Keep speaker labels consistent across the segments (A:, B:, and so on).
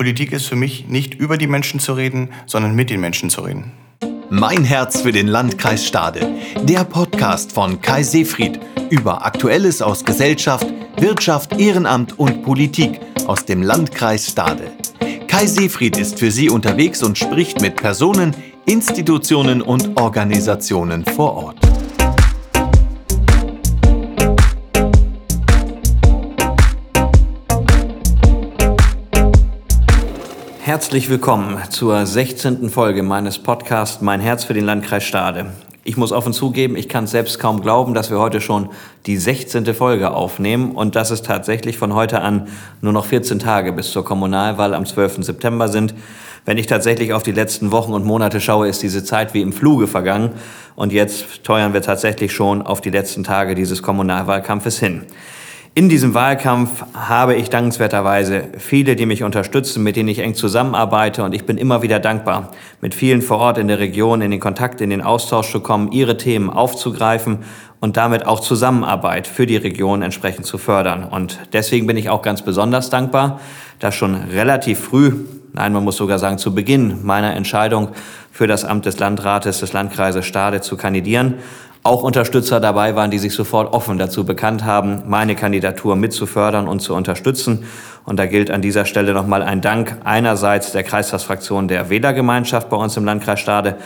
A: Politik ist für mich nicht über die Menschen zu reden, sondern mit den Menschen zu reden.
B: Mein Herz für den Landkreis Stade. Der Podcast von Kai Seefried über Aktuelles aus Gesellschaft, Wirtschaft, Ehrenamt und Politik aus dem Landkreis Stade. Kai Seefried ist für Sie unterwegs und spricht mit Personen, Institutionen und Organisationen vor Ort. Herzlich willkommen zur 16. Folge meines Podcasts Mein Herz für den Landkreis Stade. Ich muss offen zugeben, ich kann es selbst kaum glauben, dass wir heute schon die 16. Folge aufnehmen und dass es tatsächlich von heute an nur noch 14 Tage bis zur Kommunalwahl am 12. September sind. Wenn ich tatsächlich auf die letzten Wochen und Monate schaue, ist diese Zeit wie im Fluge vergangen und jetzt teuern wir tatsächlich schon auf die letzten Tage dieses Kommunalwahlkampfes hin. In diesem Wahlkampf habe ich dankenswerterweise viele, die mich unterstützen, mit denen ich eng zusammenarbeite und ich bin immer wieder dankbar, mit vielen vor Ort in der Region in den Kontakt, in den Austausch zu kommen, ihre Themen aufzugreifen und damit auch Zusammenarbeit für die Region entsprechend zu fördern. Und deswegen bin ich auch ganz besonders dankbar, dass schon relativ früh, nein, man muss sogar sagen zu Beginn meiner Entscheidung für das Amt des Landrates des Landkreises Stade zu kandidieren, auch Unterstützer dabei waren, die sich sofort offen dazu bekannt haben, meine Kandidatur mitzufördern und zu unterstützen. Und da gilt an dieser Stelle nochmal ein Dank einerseits der Kreistagsfraktion der Wählergemeinschaft bei uns im Landkreis Stade,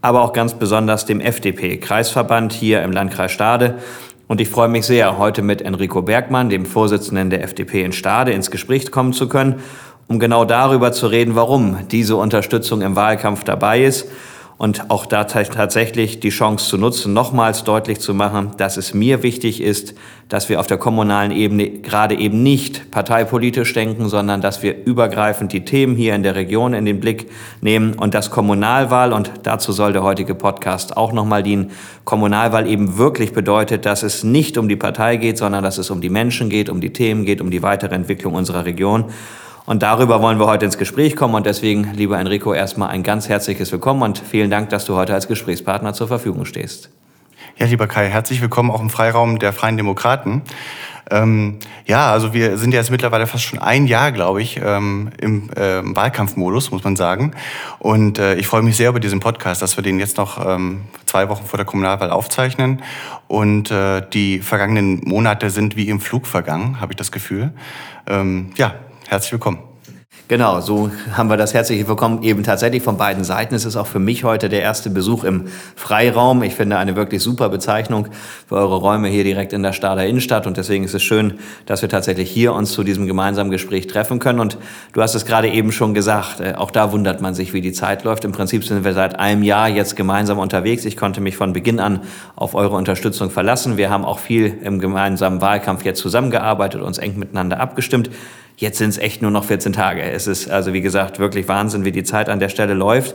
B: aber auch ganz besonders dem FDP-Kreisverband hier im Landkreis Stade. Und ich freue mich sehr, heute mit Enrico Bergmann, dem Vorsitzenden der FDP in Stade, ins Gespräch kommen zu können, um genau darüber zu reden, warum diese Unterstützung im Wahlkampf dabei ist und auch da tatsächlich die Chance zu nutzen, nochmals deutlich zu machen, dass es mir wichtig ist, dass wir auf der kommunalen Ebene gerade eben nicht parteipolitisch denken, sondern dass wir übergreifend die Themen hier in der Region in den Blick nehmen und dass Kommunalwahl, und dazu soll der heutige Podcast auch nochmal dienen, Kommunalwahl eben wirklich bedeutet, dass es nicht um die Partei geht, sondern dass es um die Menschen geht, um die Themen geht, um die weitere Entwicklung unserer Region. Und darüber wollen wir heute ins Gespräch kommen. Und deswegen, lieber Enrico, erstmal ein ganz herzliches Willkommen und vielen Dank, dass du heute als Gesprächspartner zur Verfügung stehst.
A: Ja, lieber Kai, herzlich willkommen auch im Freiraum der Freien Demokraten. Ähm, ja, also wir sind jetzt mittlerweile fast schon ein Jahr, glaube ich, ähm, im äh, Wahlkampfmodus, muss man sagen. Und äh, ich freue mich sehr über diesen Podcast, dass wir den jetzt noch ähm, zwei Wochen vor der Kommunalwahl aufzeichnen. Und äh, die vergangenen Monate sind wie im Flug vergangen, habe ich das Gefühl. Ähm, ja, Herzlich willkommen.
B: Genau, so haben wir das herzliche Willkommen eben tatsächlich von beiden Seiten. Es ist auch für mich heute der erste Besuch im Freiraum. Ich finde eine wirklich super Bezeichnung für eure Räume hier direkt in der Stader Innenstadt und deswegen ist es schön, dass wir tatsächlich hier uns zu diesem gemeinsamen Gespräch treffen können. Und du hast es gerade eben schon gesagt, äh, auch da wundert man sich, wie die Zeit läuft. Im Prinzip sind wir seit einem Jahr jetzt gemeinsam unterwegs. Ich konnte mich von Beginn an auf eure Unterstützung verlassen. Wir haben auch viel im gemeinsamen Wahlkampf jetzt zusammengearbeitet, uns eng miteinander abgestimmt. Jetzt sind es echt nur noch 14 Tage. Es ist also, wie gesagt, wirklich Wahnsinn, wie die Zeit an der Stelle läuft.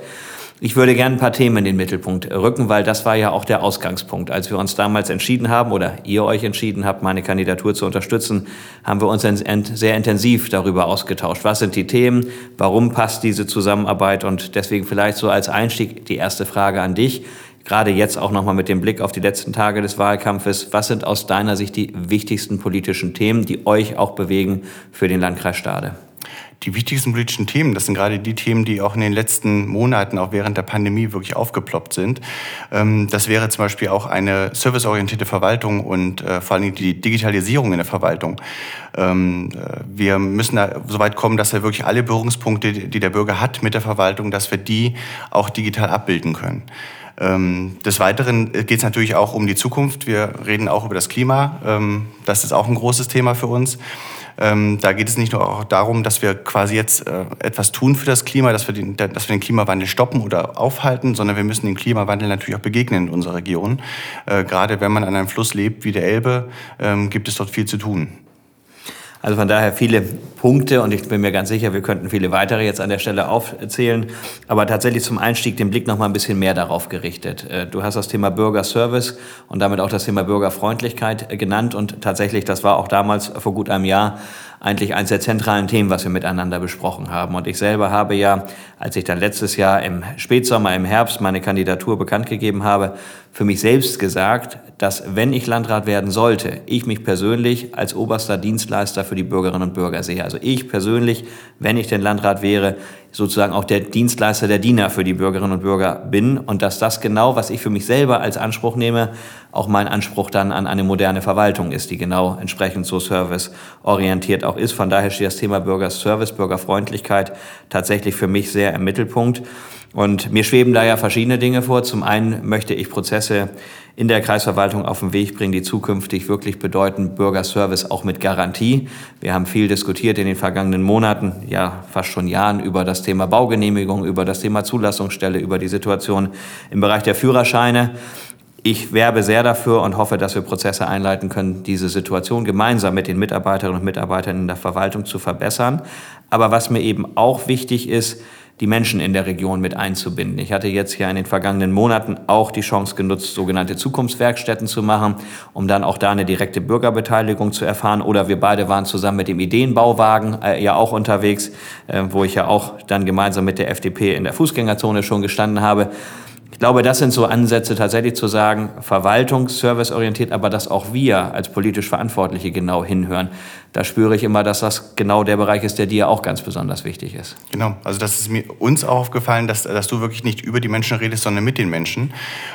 B: Ich würde gerne ein paar Themen in den Mittelpunkt rücken, weil das war ja auch der Ausgangspunkt. Als wir uns damals entschieden haben oder ihr euch entschieden habt, meine Kandidatur zu unterstützen, haben wir uns sehr intensiv darüber ausgetauscht. Was sind die Themen? Warum passt diese Zusammenarbeit? Und deswegen vielleicht so als Einstieg die erste Frage an dich gerade jetzt auch nochmal mit dem Blick auf die letzten Tage des Wahlkampfes, was sind aus deiner Sicht die wichtigsten politischen Themen, die euch auch bewegen für den Landkreis Stade?
A: Die wichtigsten politischen Themen, das sind gerade die Themen, die auch in den letzten Monaten, auch während der Pandemie wirklich aufgeploppt sind. Ähm, das wäre zum Beispiel auch eine serviceorientierte Verwaltung und äh, vor allem die Digitalisierung in der Verwaltung. Ähm, äh, wir müssen da so weit kommen, dass wir wirklich alle Berührungspunkte, die der Bürger hat mit der Verwaltung, dass wir die auch digital abbilden können. Ähm, des Weiteren geht es natürlich auch um die Zukunft. Wir reden auch über das Klima. Ähm, das ist auch ein großes Thema für uns. Ähm, da geht es nicht nur auch darum, dass wir quasi jetzt äh, etwas tun für das Klima, dass wir, den, dass wir den Klimawandel stoppen oder aufhalten, sondern wir müssen dem Klimawandel natürlich auch begegnen in unserer Region. Äh, gerade wenn man an einem Fluss lebt wie der Elbe, gibt es dort viel zu tun.
B: Also von daher viele Punkte und ich bin mir ganz sicher, wir könnten viele weitere jetzt an der Stelle aufzählen. Aber tatsächlich zum Einstieg den Blick noch mal ein bisschen mehr darauf gerichtet. Äh, du hast das Thema Bürgerservice und damit auch das Thema Bürgerfreundlichkeit äh, genannt und tatsächlich, das war auch damals vor gut einem Jahr eigentlich eines der zentralen Themen, was wir miteinander besprochen haben. Und ich selber habe ja, als ich dann letztes Jahr im Spätsommer, im Herbst meine Kandidatur bekannt gegeben habe, für mich selbst gesagt, dass wenn ich Landrat werden sollte, ich mich persönlich als oberster Dienstleister für die Bürgerinnen und Bürger sehe. Also ich persönlich, wenn ich den Landrat wäre, sozusagen auch der Dienstleister, der Diener für die Bürgerinnen und Bürger bin und dass das genau, was ich für mich selber als Anspruch nehme, auch mein Anspruch dann an eine moderne Verwaltung ist, die genau entsprechend so serviceorientiert auch ist. Von daher steht das Thema Bürgerservice, Bürgerfreundlichkeit tatsächlich für mich sehr im Mittelpunkt. Und mir schweben da ja verschiedene Dinge vor. Zum einen möchte ich Prozesse in der Kreisverwaltung auf den Weg bringen, die zukünftig wirklich bedeuten Bürgerservice auch mit Garantie. Wir haben viel diskutiert in den vergangenen Monaten, ja fast schon Jahren über das Thema Baugenehmigung, über das Thema Zulassungsstelle, über die Situation im Bereich der Führerscheine. Ich werbe sehr dafür und hoffe, dass wir Prozesse einleiten können, diese Situation gemeinsam mit den Mitarbeiterinnen und Mitarbeitern in der Verwaltung zu verbessern. Aber was mir eben auch wichtig ist, die Menschen in der Region mit einzubinden. Ich hatte jetzt ja in den vergangenen Monaten auch die Chance genutzt, sogenannte Zukunftswerkstätten zu machen, um dann auch da eine direkte Bürgerbeteiligung zu erfahren. Oder wir beide waren zusammen mit dem Ideenbauwagen äh, ja auch unterwegs, äh, wo ich ja auch dann gemeinsam mit der FDP in der Fußgängerzone schon gestanden habe. Ich glaube, das sind so Ansätze tatsächlich zu sagen, Verwaltung, serviceorientiert, aber dass auch wir als politisch Verantwortliche genau hinhören da spüre ich immer, dass das genau der Bereich ist, der dir auch ganz besonders wichtig ist.
A: Genau, also das ist mir uns auch aufgefallen, dass, dass du wirklich nicht über die Menschen redest, sondern mit den Menschen.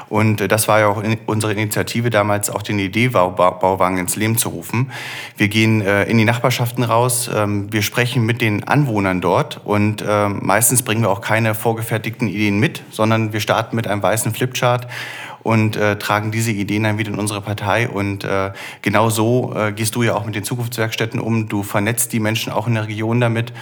A: Und äh, das war ja auch in unsere Initiative damals, auch den Idee-Bauwagen ins Leben zu rufen. Wir gehen äh, in die Nachbarschaften raus, ähm, wir sprechen mit den Anwohnern dort und äh, meistens bringen wir auch keine vorgefertigten Ideen mit, sondern wir starten mit einem weißen Flipchart und äh, tragen diese Ideen dann wieder in unsere Partei. Und äh, genau so äh, gehst du ja auch mit den Zukunftswerkstätten um. Du vernetzt die Menschen auch in der Region damit.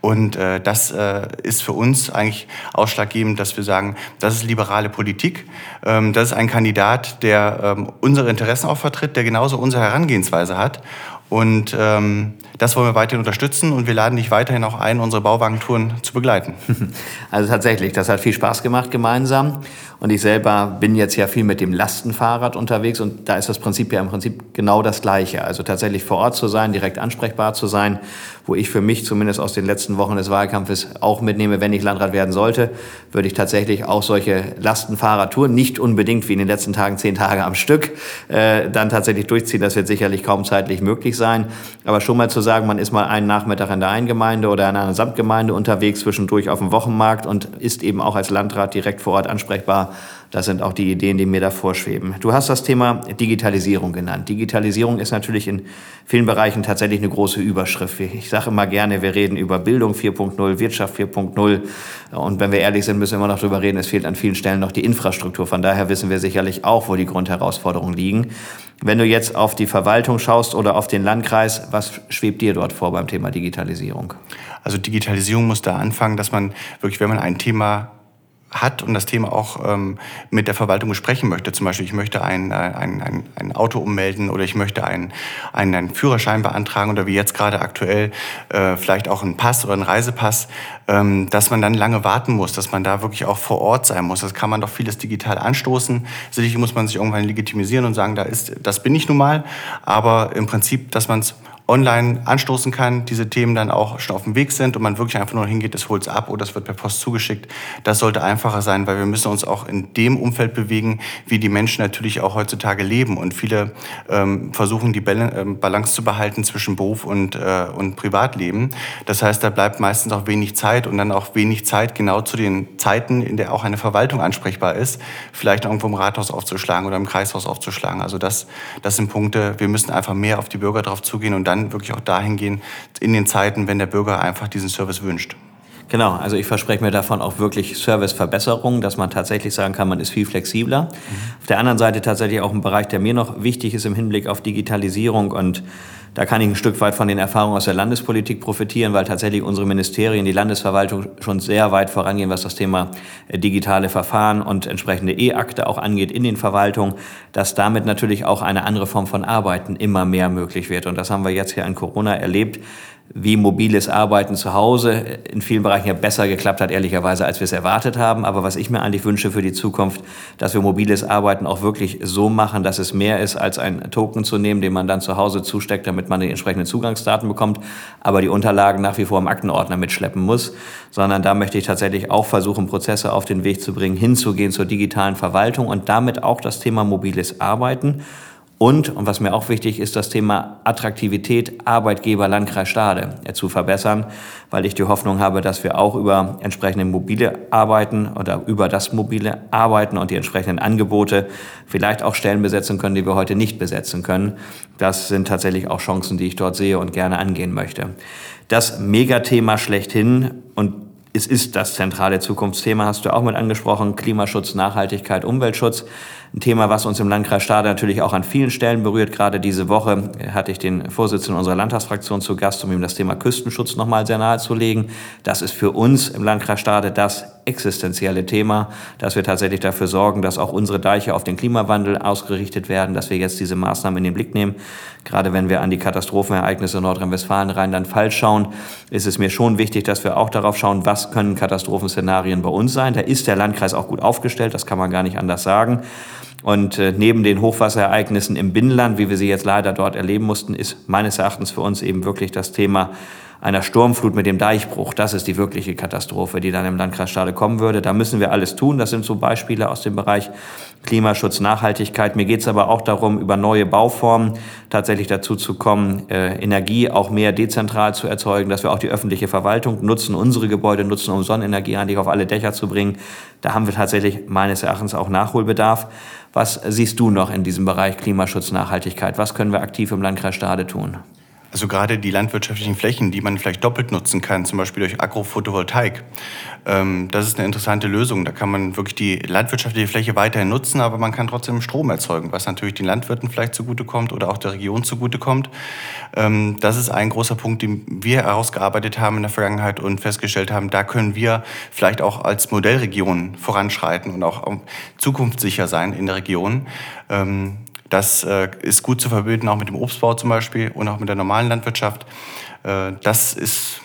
A: Und äh, das äh, ist für uns eigentlich ausschlaggebend, dass wir sagen, das ist liberale Politik. Ähm, das ist ein Kandidat, der ähm, unsere Interessen auch vertritt, der genauso unsere Herangehensweise hat. Und ähm, das wollen wir weiterhin unterstützen und wir laden dich weiterhin auch ein, unsere Bauwagentouren zu begleiten.
B: Also tatsächlich, das hat viel Spaß gemacht gemeinsam. Und ich selber bin jetzt ja viel mit dem Lastenfahrrad unterwegs und da ist das Prinzip ja im Prinzip genau das Gleiche. Also tatsächlich vor Ort zu sein, direkt ansprechbar zu sein, wo ich für mich zumindest aus den letzten Wochen des Wahlkampfes auch mitnehme, wenn ich Landrat werden sollte, würde ich tatsächlich auch solche Lastenfahrradtouren, nicht unbedingt wie in den letzten Tagen zehn Tage am Stück, äh, dann tatsächlich durchziehen. Das wird sicherlich kaum zeitlich möglich sein. Aber schon mal zu sagen, man ist mal einen Nachmittag in der einen Gemeinde oder in einer Samtgemeinde unterwegs, zwischendurch auf dem Wochenmarkt und ist eben auch als Landrat direkt vor Ort ansprechbar das sind auch die Ideen, die mir da vorschweben. Du hast das Thema Digitalisierung genannt. Digitalisierung ist natürlich in vielen Bereichen tatsächlich eine große Überschrift. Ich sage immer gerne, wir reden über Bildung 4.0, Wirtschaft 4.0. Und wenn wir ehrlich sind, müssen wir immer noch darüber reden, es fehlt an vielen Stellen noch die Infrastruktur. Von daher wissen wir sicherlich auch, wo die Grundherausforderungen liegen. Wenn du jetzt auf die Verwaltung schaust oder auf den Landkreis, was schwebt dir dort vor beim Thema Digitalisierung?
A: Also Digitalisierung muss da anfangen, dass man wirklich, wenn man ein Thema hat und das Thema auch ähm, mit der Verwaltung besprechen möchte. Zum Beispiel, ich möchte ein, ein, ein, ein Auto ummelden oder ich möchte einen, einen, einen Führerschein beantragen oder wie jetzt gerade aktuell äh, vielleicht auch einen Pass oder einen Reisepass, ähm, dass man dann lange warten muss, dass man da wirklich auch vor Ort sein muss. Das kann man doch vieles digital anstoßen. Sicherlich muss man sich irgendwann legitimisieren und sagen, da ist, das bin ich nun mal. Aber im Prinzip, dass man es online anstoßen kann, diese Themen dann auch schon auf dem Weg sind und man wirklich einfach nur hingeht, das holt es ab oder es wird per Post zugeschickt. Das sollte einfacher sein, weil wir müssen uns auch in dem Umfeld bewegen, wie die Menschen natürlich auch heutzutage leben. Und viele ähm, versuchen, die ähm, Balance zu behalten zwischen Beruf und, äh, und Privatleben. Das heißt, da bleibt meistens auch wenig Zeit und dann auch wenig Zeit genau zu den Zeiten, in der auch eine Verwaltung ansprechbar ist, vielleicht irgendwo im Rathaus aufzuschlagen oder im Kreishaus aufzuschlagen. Also das, das sind Punkte, wir müssen einfach mehr auf die Bürger drauf zugehen und dann dann wirklich auch dahin gehen, in den Zeiten, wenn der Bürger einfach diesen Service wünscht.
B: Genau, also ich verspreche mir davon auch wirklich Serviceverbesserungen, dass man tatsächlich sagen kann, man ist viel flexibler. Mhm. Auf der anderen Seite tatsächlich auch ein Bereich, der mir noch wichtig ist im Hinblick auf Digitalisierung und da kann ich ein Stück weit von den Erfahrungen aus der Landespolitik profitieren, weil tatsächlich unsere Ministerien, die Landesverwaltung schon sehr weit vorangehen, was das Thema äh, digitale Verfahren und entsprechende E-Akte auch angeht in den Verwaltungen, dass damit natürlich auch eine andere Form von Arbeiten immer mehr möglich wird. Und das haben wir jetzt hier an Corona erlebt wie mobiles Arbeiten zu Hause in vielen Bereichen ja besser geklappt hat, ehrlicherweise, als wir es erwartet haben. Aber was ich mir eigentlich wünsche für die Zukunft, dass wir mobiles Arbeiten auch wirklich so machen, dass es mehr ist, als ein Token zu nehmen, den man dann zu Hause zusteckt, damit man die entsprechenden Zugangsdaten bekommt, aber die Unterlagen nach wie vor im Aktenordner mitschleppen muss, sondern da möchte ich tatsächlich auch versuchen, Prozesse auf den Weg zu bringen, hinzugehen zur digitalen Verwaltung und damit auch das Thema mobiles Arbeiten und, und was mir auch wichtig ist, das Thema Attraktivität Arbeitgeber Landkreis Stade äh, zu verbessern, weil ich die Hoffnung habe, dass wir auch über entsprechende mobile Arbeiten oder über das mobile Arbeiten und die entsprechenden Angebote vielleicht auch Stellen besetzen können, die wir heute nicht besetzen können. Das sind tatsächlich auch Chancen, die ich dort sehe und gerne angehen möchte. Das Megathema schlechthin und es ist das zentrale Zukunftsthema, hast du auch mit angesprochen, Klimaschutz, Nachhaltigkeit, Umweltschutz. Ein Thema, was uns im Landkreis Stade natürlich auch an vielen Stellen berührt. Gerade diese Woche hatte ich den Vorsitzenden unserer Landtagsfraktion zu Gast, um ihm das Thema Küstenschutz nochmal sehr nahe zu legen. Das ist für uns im Landkreis Stade das existenzielle Thema, dass wir tatsächlich dafür sorgen, dass auch unsere Deiche auf den Klimawandel ausgerichtet werden, dass wir jetzt diese Maßnahmen in den Blick nehmen. Gerade wenn wir an die Katastrophenereignisse Nordrhein-Westfalen, Rheinland-Pfalz schauen, ist es mir schon wichtig, dass wir auch darauf schauen, was können Katastrophenszenarien bei uns sein. Da ist der Landkreis auch gut aufgestellt, das kann man gar nicht anders sagen. Und äh, neben den Hochwasserereignissen im Binnenland, wie wir sie jetzt leider dort erleben mussten, ist meines Erachtens für uns eben wirklich das Thema einer Sturmflut mit dem Deichbruch. Das ist die wirkliche Katastrophe, die dann im Landkreis Stade kommen würde. Da müssen wir alles tun. Das sind so Beispiele aus dem Bereich Klimaschutz, Nachhaltigkeit. Mir geht es aber auch darum, über neue Bauformen tatsächlich dazu zu kommen, äh, Energie auch mehr dezentral zu erzeugen, dass wir auch die öffentliche Verwaltung nutzen, unsere Gebäude nutzen, um Sonnenenergie eigentlich auf alle Dächer zu bringen. Da haben wir tatsächlich meines Erachtens auch Nachholbedarf. Was siehst du noch in diesem Bereich Klimaschutz, Nachhaltigkeit? Was können wir aktiv im Landkreis Stade tun?
A: Also gerade die landwirtschaftlichen Flächen, die man vielleicht doppelt nutzen kann, zum Beispiel durch Agrophotovoltaik, ähm, das ist eine interessante Lösung. Da kann man wirklich die landwirtschaftliche Fläche weiterhin nutzen, aber man kann trotzdem Strom erzeugen, was natürlich den Landwirten vielleicht zugutekommt oder auch der Region zugutekommt. Ähm, das ist ein großer Punkt, den wir herausgearbeitet haben in der Vergangenheit und festgestellt haben, da können wir vielleicht auch als Modellregion voranschreiten und auch zukunftssicher sein in der Region. Ähm, das äh, ist gut zu verbinden, auch mit dem Obstbau zum Beispiel und auch mit der normalen Landwirtschaft. Äh, das ist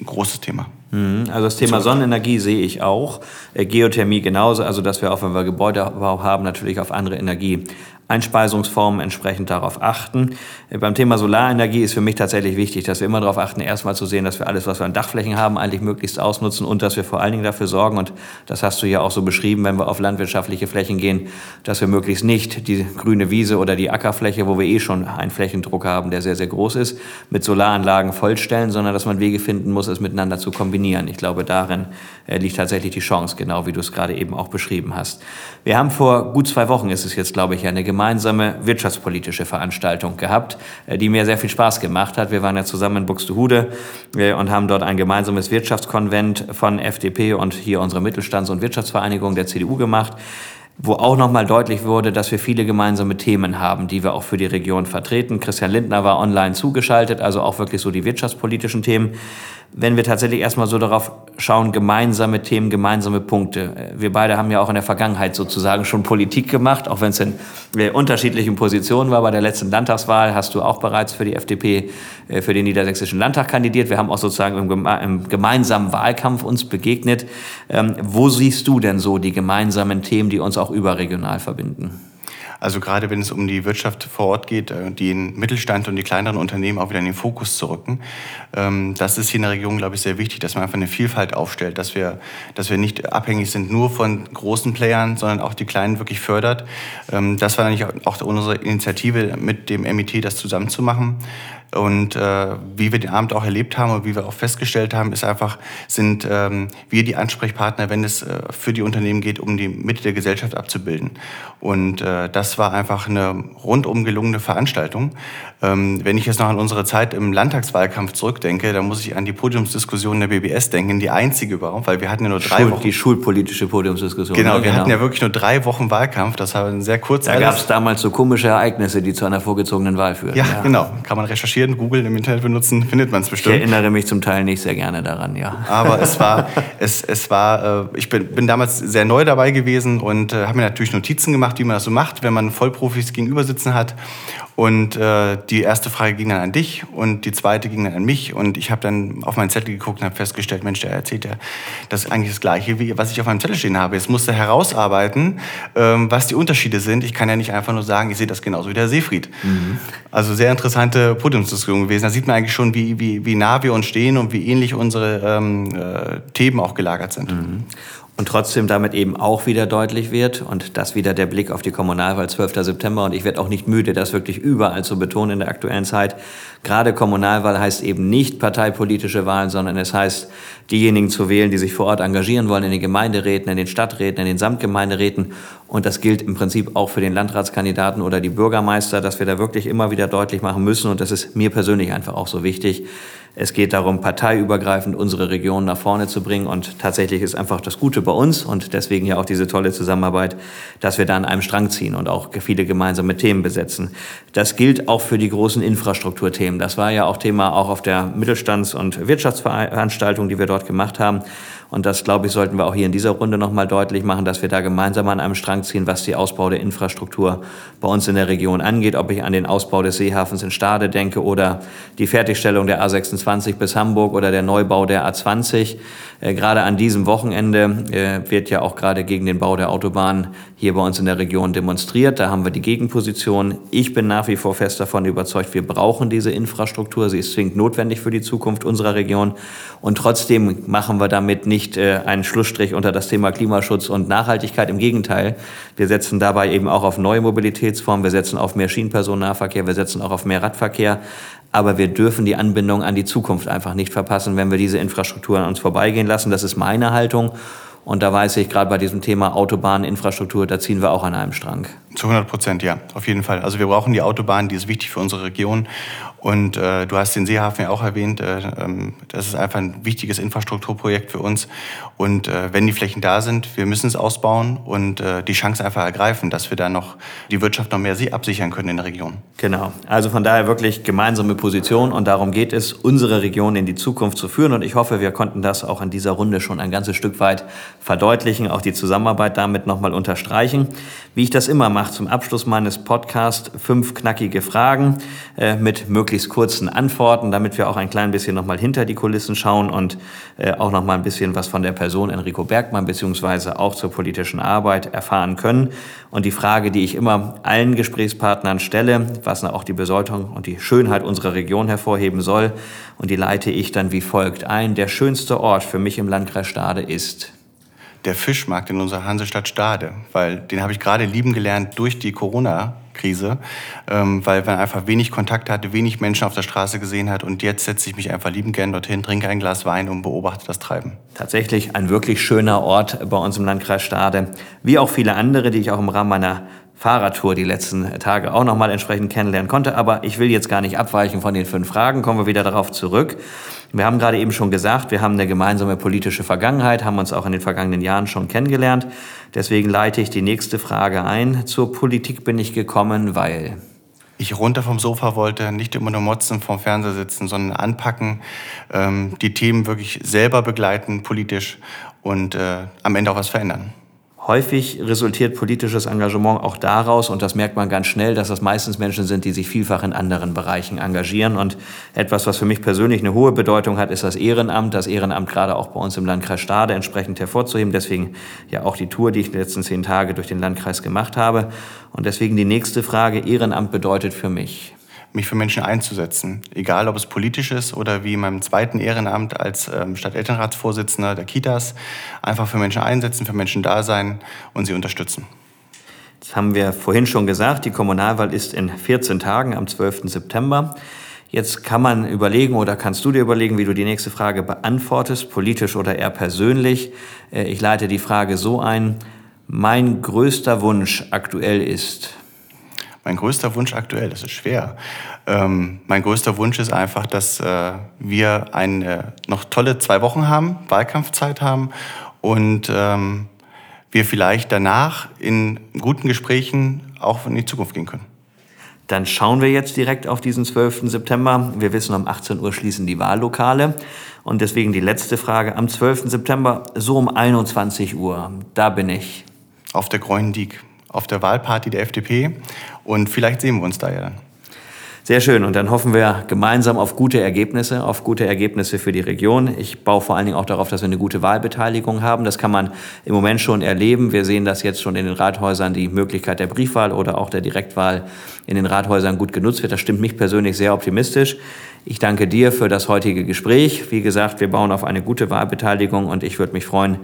A: ein großes Thema.
B: Mhm. Also das Thema Sonnenenergie sehe ich auch, äh, Geothermie genauso, also dass wir auch, wenn wir Gebäudebau haben, natürlich auf andere Energie Einspeisungsformen entsprechend darauf achten. Äh, beim Thema Solarenergie ist für mich tatsächlich wichtig, dass wir immer darauf achten, erstmal zu sehen, dass wir alles, was wir an Dachflächen haben, eigentlich möglichst ausnutzen und dass wir vor allen Dingen dafür sorgen, und das hast du ja auch so beschrieben, wenn wir auf landwirtschaftliche Flächen gehen, dass wir möglichst nicht die grüne Wiese oder die Ackerfläche, wo wir eh schon einen Flächendruck haben, der sehr, sehr groß ist, mit Solaranlagen vollstellen, sondern dass man Wege finden muss, es miteinander zu kombinieren. Ich glaube, darin äh, liegt tatsächlich die Chance, genau wie du es gerade eben auch beschrieben hast. Wir haben vor gut zwei Wochen, ist es jetzt, glaube ich, eine gemeinsame wirtschaftspolitische Veranstaltung gehabt, äh, die mir sehr viel Spaß gemacht hat. Wir waren ja zusammen in Buxtehude äh, und haben dort ein gemeinsames Wirtschaftskonvent von FDP und hier unsere Mittelstands- und Wirtschaftsvereinigung der CDU gemacht wo auch nochmal deutlich wurde, dass wir viele gemeinsame Themen haben, die wir auch für die Region vertreten. Christian Lindner war online zugeschaltet, also auch wirklich so die wirtschaftspolitischen Themen wenn wir tatsächlich erstmal so darauf schauen, gemeinsame Themen, gemeinsame Punkte. Wir beide haben ja auch in der Vergangenheit sozusagen schon Politik gemacht, auch wenn es in unterschiedlichen Positionen war. Bei der letzten Landtagswahl hast du auch bereits für die FDP äh, für den Niedersächsischen Landtag kandidiert. Wir haben auch sozusagen im, gemeinsamen Wahlkampf uns begegnet. Ähm, wo siehst du denn so die gemeinsamen Themen, die uns auch überregional verbinden?
A: Also gerade wenn es um die Wirtschaft vor Ort geht, äh, den Mittelstand und die kleineren Unternehmen auch wieder in den Fokus zu rücken, ähm, das ist hier in der Region, glaube ich, sehr wichtig, dass man einfach eine Vielfalt aufstellt, dass wir, dass wir nicht abhängig sind nur von großen Playern, sondern auch die kleinen wirklich fördert. Ähm, das war eigentlich auch unsere Initiative mit dem MIT, das zusammenzumachen. Und äh, wie wir den Abend auch erlebt haben und wie wir auch festgestellt haben, ist einfach, sind ähm, wir die Ansprechpartner, wenn es äh, für die Unternehmen geht, um die Mitte der Gesellschaft abzubilden. Und äh, das war einfach eine rundum gelungene Veranstaltung. Ähm, wenn ich jetzt noch an unsere Zeit im Landtagswahlkampf zurückdenke, dann muss ich an die Podiumsdiskussion der BBS denken, die einzige überhaupt, weil wir hatten ja nur drei
B: Schul
A: Wochen.
B: Die schulpolitische Podiumsdiskussion.
A: Genau, wir genau. hatten ja wirklich nur drei Wochen Wahlkampf, das war sehr kurz.
B: Da gab es damals so komische Ereignisse, die zu einer vorgezogenen Wahl führten.
A: Ja, ja, genau, kann man recherchieren Google im Internet benutzen, findet man es bestimmt.
B: Ich erinnere mich zum Teil nicht sehr gerne daran, ja.
A: Aber es war, es, es war, äh, ich bin, bin damals sehr neu dabei gewesen und äh, habe mir natürlich Notizen gemacht, wie man das so macht, wenn man Vollprofis gegenüber sitzen hat. Und äh, die erste Frage ging dann an dich und die zweite ging dann an mich. Und ich habe dann auf meinen Zettel geguckt und habe festgestellt, Mensch, der erzählt ja das ist eigentlich das Gleiche, wie was ich auf meinem Zettel stehen habe. Jetzt musste herausarbeiten, ähm, was die Unterschiede sind. Ich kann ja nicht einfach nur sagen, ich sehe das genauso wie der Seefried. Mhm. Also sehr interessante Podiumsdiskussion gewesen. Da sieht man eigentlich schon, wie, wie, wie nah wir uns stehen und wie ähnlich unsere ähm, äh, Themen auch gelagert sind. Mhm
B: und trotzdem damit eben auch wieder deutlich wird und das wieder der Blick auf die Kommunalwahl 12. September und ich werde auch nicht müde, das wirklich überall zu betonen in der aktuellen Zeit. Gerade Kommunalwahl heißt eben nicht parteipolitische Wahlen, sondern es heißt, diejenigen zu wählen, die sich vor Ort engagieren wollen in den Gemeinderäten, in den Stadträten, in den Samtgemeinderäten und das gilt im Prinzip auch für den Landratskandidaten oder die Bürgermeister, dass wir da wirklich immer wieder deutlich machen müssen und das ist mir persönlich einfach auch so wichtig, es geht darum, parteiübergreifend unsere Region nach vorne zu bringen. Und tatsächlich ist einfach das Gute bei uns und deswegen ja auch diese tolle Zusammenarbeit, dass wir da an einem Strang ziehen und auch viele gemeinsame Themen besetzen. Das gilt auch für die großen Infrastrukturthemen. Das war ja auch Thema auch auf der Mittelstands- und Wirtschaftsveranstaltung, die wir dort gemacht haben. Und das, glaube ich, sollten wir auch hier in dieser Runde nochmal deutlich machen, dass wir da gemeinsam an einem Strang ziehen, was die Ausbau der Infrastruktur bei uns in der Region angeht. Ob ich an den Ausbau des Seehafens in Stade denke oder die Fertigstellung der A26 bis Hamburg oder der Neubau der A20. Äh, gerade an diesem Wochenende äh, wird ja auch gerade gegen den Bau der Autobahn hier bei uns in der Region demonstriert. Da haben wir die Gegenposition. Ich bin nach wie vor fest davon überzeugt, wir brauchen diese Infrastruktur. Sie ist zwingend notwendig für die Zukunft unserer Region. Und trotzdem machen wir damit nicht nicht äh, einen Schlussstrich unter das Thema Klimaschutz und Nachhaltigkeit. Im Gegenteil, wir setzen dabei eben auch auf neue Mobilitätsformen, wir setzen auf mehr Schienenpersonennahverkehr, wir setzen auch auf mehr Radverkehr. Aber wir dürfen die Anbindung an die Zukunft einfach nicht verpassen, wenn wir diese Infrastruktur an uns vorbeigehen lassen. Das ist meine Haltung. Und da weiß ich, gerade bei diesem Thema Autobahninfrastruktur, da ziehen wir auch an einem Strang.
A: Zu 100 Prozent, ja, auf jeden Fall. Also wir brauchen die Autobahn, die ist wichtig für unsere Region. Und äh, du hast den Seehafen ja auch erwähnt. Äh, ähm, das ist einfach ein wichtiges Infrastrukturprojekt für uns. Und äh, wenn die Flächen da sind, wir müssen es ausbauen und äh, die Chance einfach ergreifen, dass wir da noch die Wirtschaft noch mehr absichern können in der Region.
B: Genau. Also von daher wirklich gemeinsame Position und darum geht es, unsere Region in die Zukunft zu führen. Und ich hoffe, wir konnten das auch in dieser Runde schon ein ganzes Stück weit verdeutlichen, auch die Zusammenarbeit damit nochmal unterstreichen. Wie ich das immer mache, zum Abschluss meines Podcasts fünf knackige Fragen äh, mit möglichst kurzen Antworten, damit wir auch ein klein bisschen nochmal hinter die Kulissen schauen und äh, auch nochmal ein bisschen was von der Person Enrico Bergmann beziehungsweise auch zur politischen Arbeit erfahren können. Und die Frage, die ich immer allen Gesprächspartnern stelle, was auch die Bedeutung und die Schönheit unserer Region hervorheben soll, und die leite ich dann wie folgt ein. Der schönste Ort für mich im Landkreis Stade ist
A: der Fischmarkt in unserer Hansestadt Stade, weil den habe ich gerade lieben gelernt durch die Corona Krise, ähm, weil man einfach wenig Kontakt hatte, wenig Menschen auf der Straße gesehen hat. Und jetzt setze ich mich einfach lieben gern dorthin, trinke ein Glas Wein und beobachte das Treiben.
B: Tatsächlich ein wirklich schöner Ort bei uns im Landkreis Stade, wie auch viele andere, die ich auch im Rahmen meiner Fahrradtour die letzten Tage auch nochmal entsprechend kennenlernen konnte. Aber ich will jetzt gar nicht abweichen von den fünf Fragen, kommen wir wieder darauf zurück. Wir haben gerade eben schon gesagt, wir haben eine gemeinsame politische Vergangenheit, haben uns auch in den vergangenen Jahren schon kennengelernt. Deswegen leite ich die nächste Frage ein. Zur Politik bin ich gekommen, weil
A: ich runter vom Sofa wollte, nicht immer nur motzen vom Fernseher sitzen, sondern anpacken, ähm, die Themen wirklich selber begleiten, politisch und äh, am Ende auch was verändern.
B: Häufig resultiert politisches Engagement auch daraus, und das merkt man ganz schnell, dass das meistens Menschen sind, die sich vielfach in anderen Bereichen engagieren. Und etwas, was für mich persönlich eine hohe Bedeutung hat, ist das Ehrenamt. Das Ehrenamt gerade auch bei uns im Landkreis Stade entsprechend hervorzuheben. Deswegen ja auch die Tour, die ich die letzten zehn Tage durch den Landkreis gemacht habe. Und deswegen die nächste Frage, Ehrenamt bedeutet für mich
A: mich für Menschen einzusetzen. Egal, ob es politisch ist oder wie in meinem zweiten Ehrenamt als ähm, Stadtelternratsvorsitzender der Kitas. Einfach für Menschen einsetzen, für Menschen da sein und sie unterstützen.
B: Das haben wir vorhin schon gesagt. Die Kommunalwahl ist in 14 Tagen am 12. September. Jetzt kann man überlegen oder kannst du dir überlegen, wie du die nächste Frage beantwortest, politisch oder eher persönlich. Äh, ich leite die Frage so ein. Mein größter Wunsch aktuell ist,
A: mein größter Wunsch aktuell, das ist schwer. Ähm, mein größter Wunsch ist einfach, dass äh, wir eine noch tolle zwei Wochen haben, Wahlkampfzeit haben und ähm, wir vielleicht danach in guten Gesprächen auch in die Zukunft gehen können.
B: Dann schauen wir jetzt direkt auf diesen 12. September. Wir wissen, um 18 Uhr schließen die Wahllokale. Und deswegen die letzte Frage. Am 12. September, so um 21 Uhr, da bin ich.
A: Auf der Grünen Diek auf der Wahlparty der FDP und vielleicht sehen wir uns da ja dann.
B: Sehr schön. Und dann hoffen wir gemeinsam auf gute Ergebnisse, auf gute Ergebnisse für die Region. Ich baue vor allen Dingen auch darauf, dass wir eine gute Wahlbeteiligung haben. Das kann man im Moment schon erleben. Wir sehen das jetzt schon in den Rathäusern, die Möglichkeit der Briefwahl oder auch der Direktwahl in den Rathäusern gut genutzt wird. Das stimmt mich persönlich sehr optimistisch. Ich danke dir für das heutige Gespräch. Wie gesagt, wir bauen auf eine gute Wahlbeteiligung und ich würde mich freuen,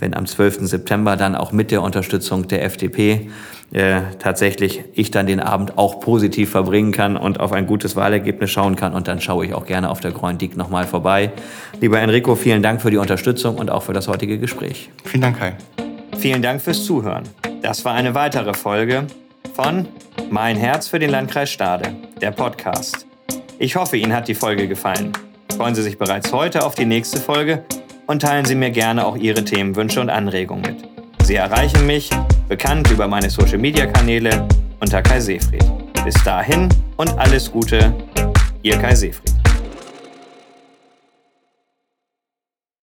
B: wenn am 12. September dann auch mit der Unterstützung der FDP äh, tatsächlich ich dann den Abend auch positiv verbringen kann und auf ein gutes Wahlergebnis schauen kann. Und dann schaue ich auch gerne auf der Groendik nochmal vorbei. Lieber Enrico, vielen Dank für die Unterstützung und auch für das heutige Gespräch.
A: Vielen Dank, Kai.
B: Vielen Dank fürs Zuhören. Das war eine weitere Folge von Mein Herz für den Landkreis Stade, der Podcast. Ich hoffe, Ihnen hat die Folge gefallen. Freuen Sie sich bereits heute auf die nächste Folge und teilen Sie mir gerne auch Ihre Themenwünsche und Anregungen mit. Sie erreichen mich, bekannt über meine Social-Media-Kanäle, unter Kai Seefried. Bis dahin und alles Gute, Ihr Kai Seefried.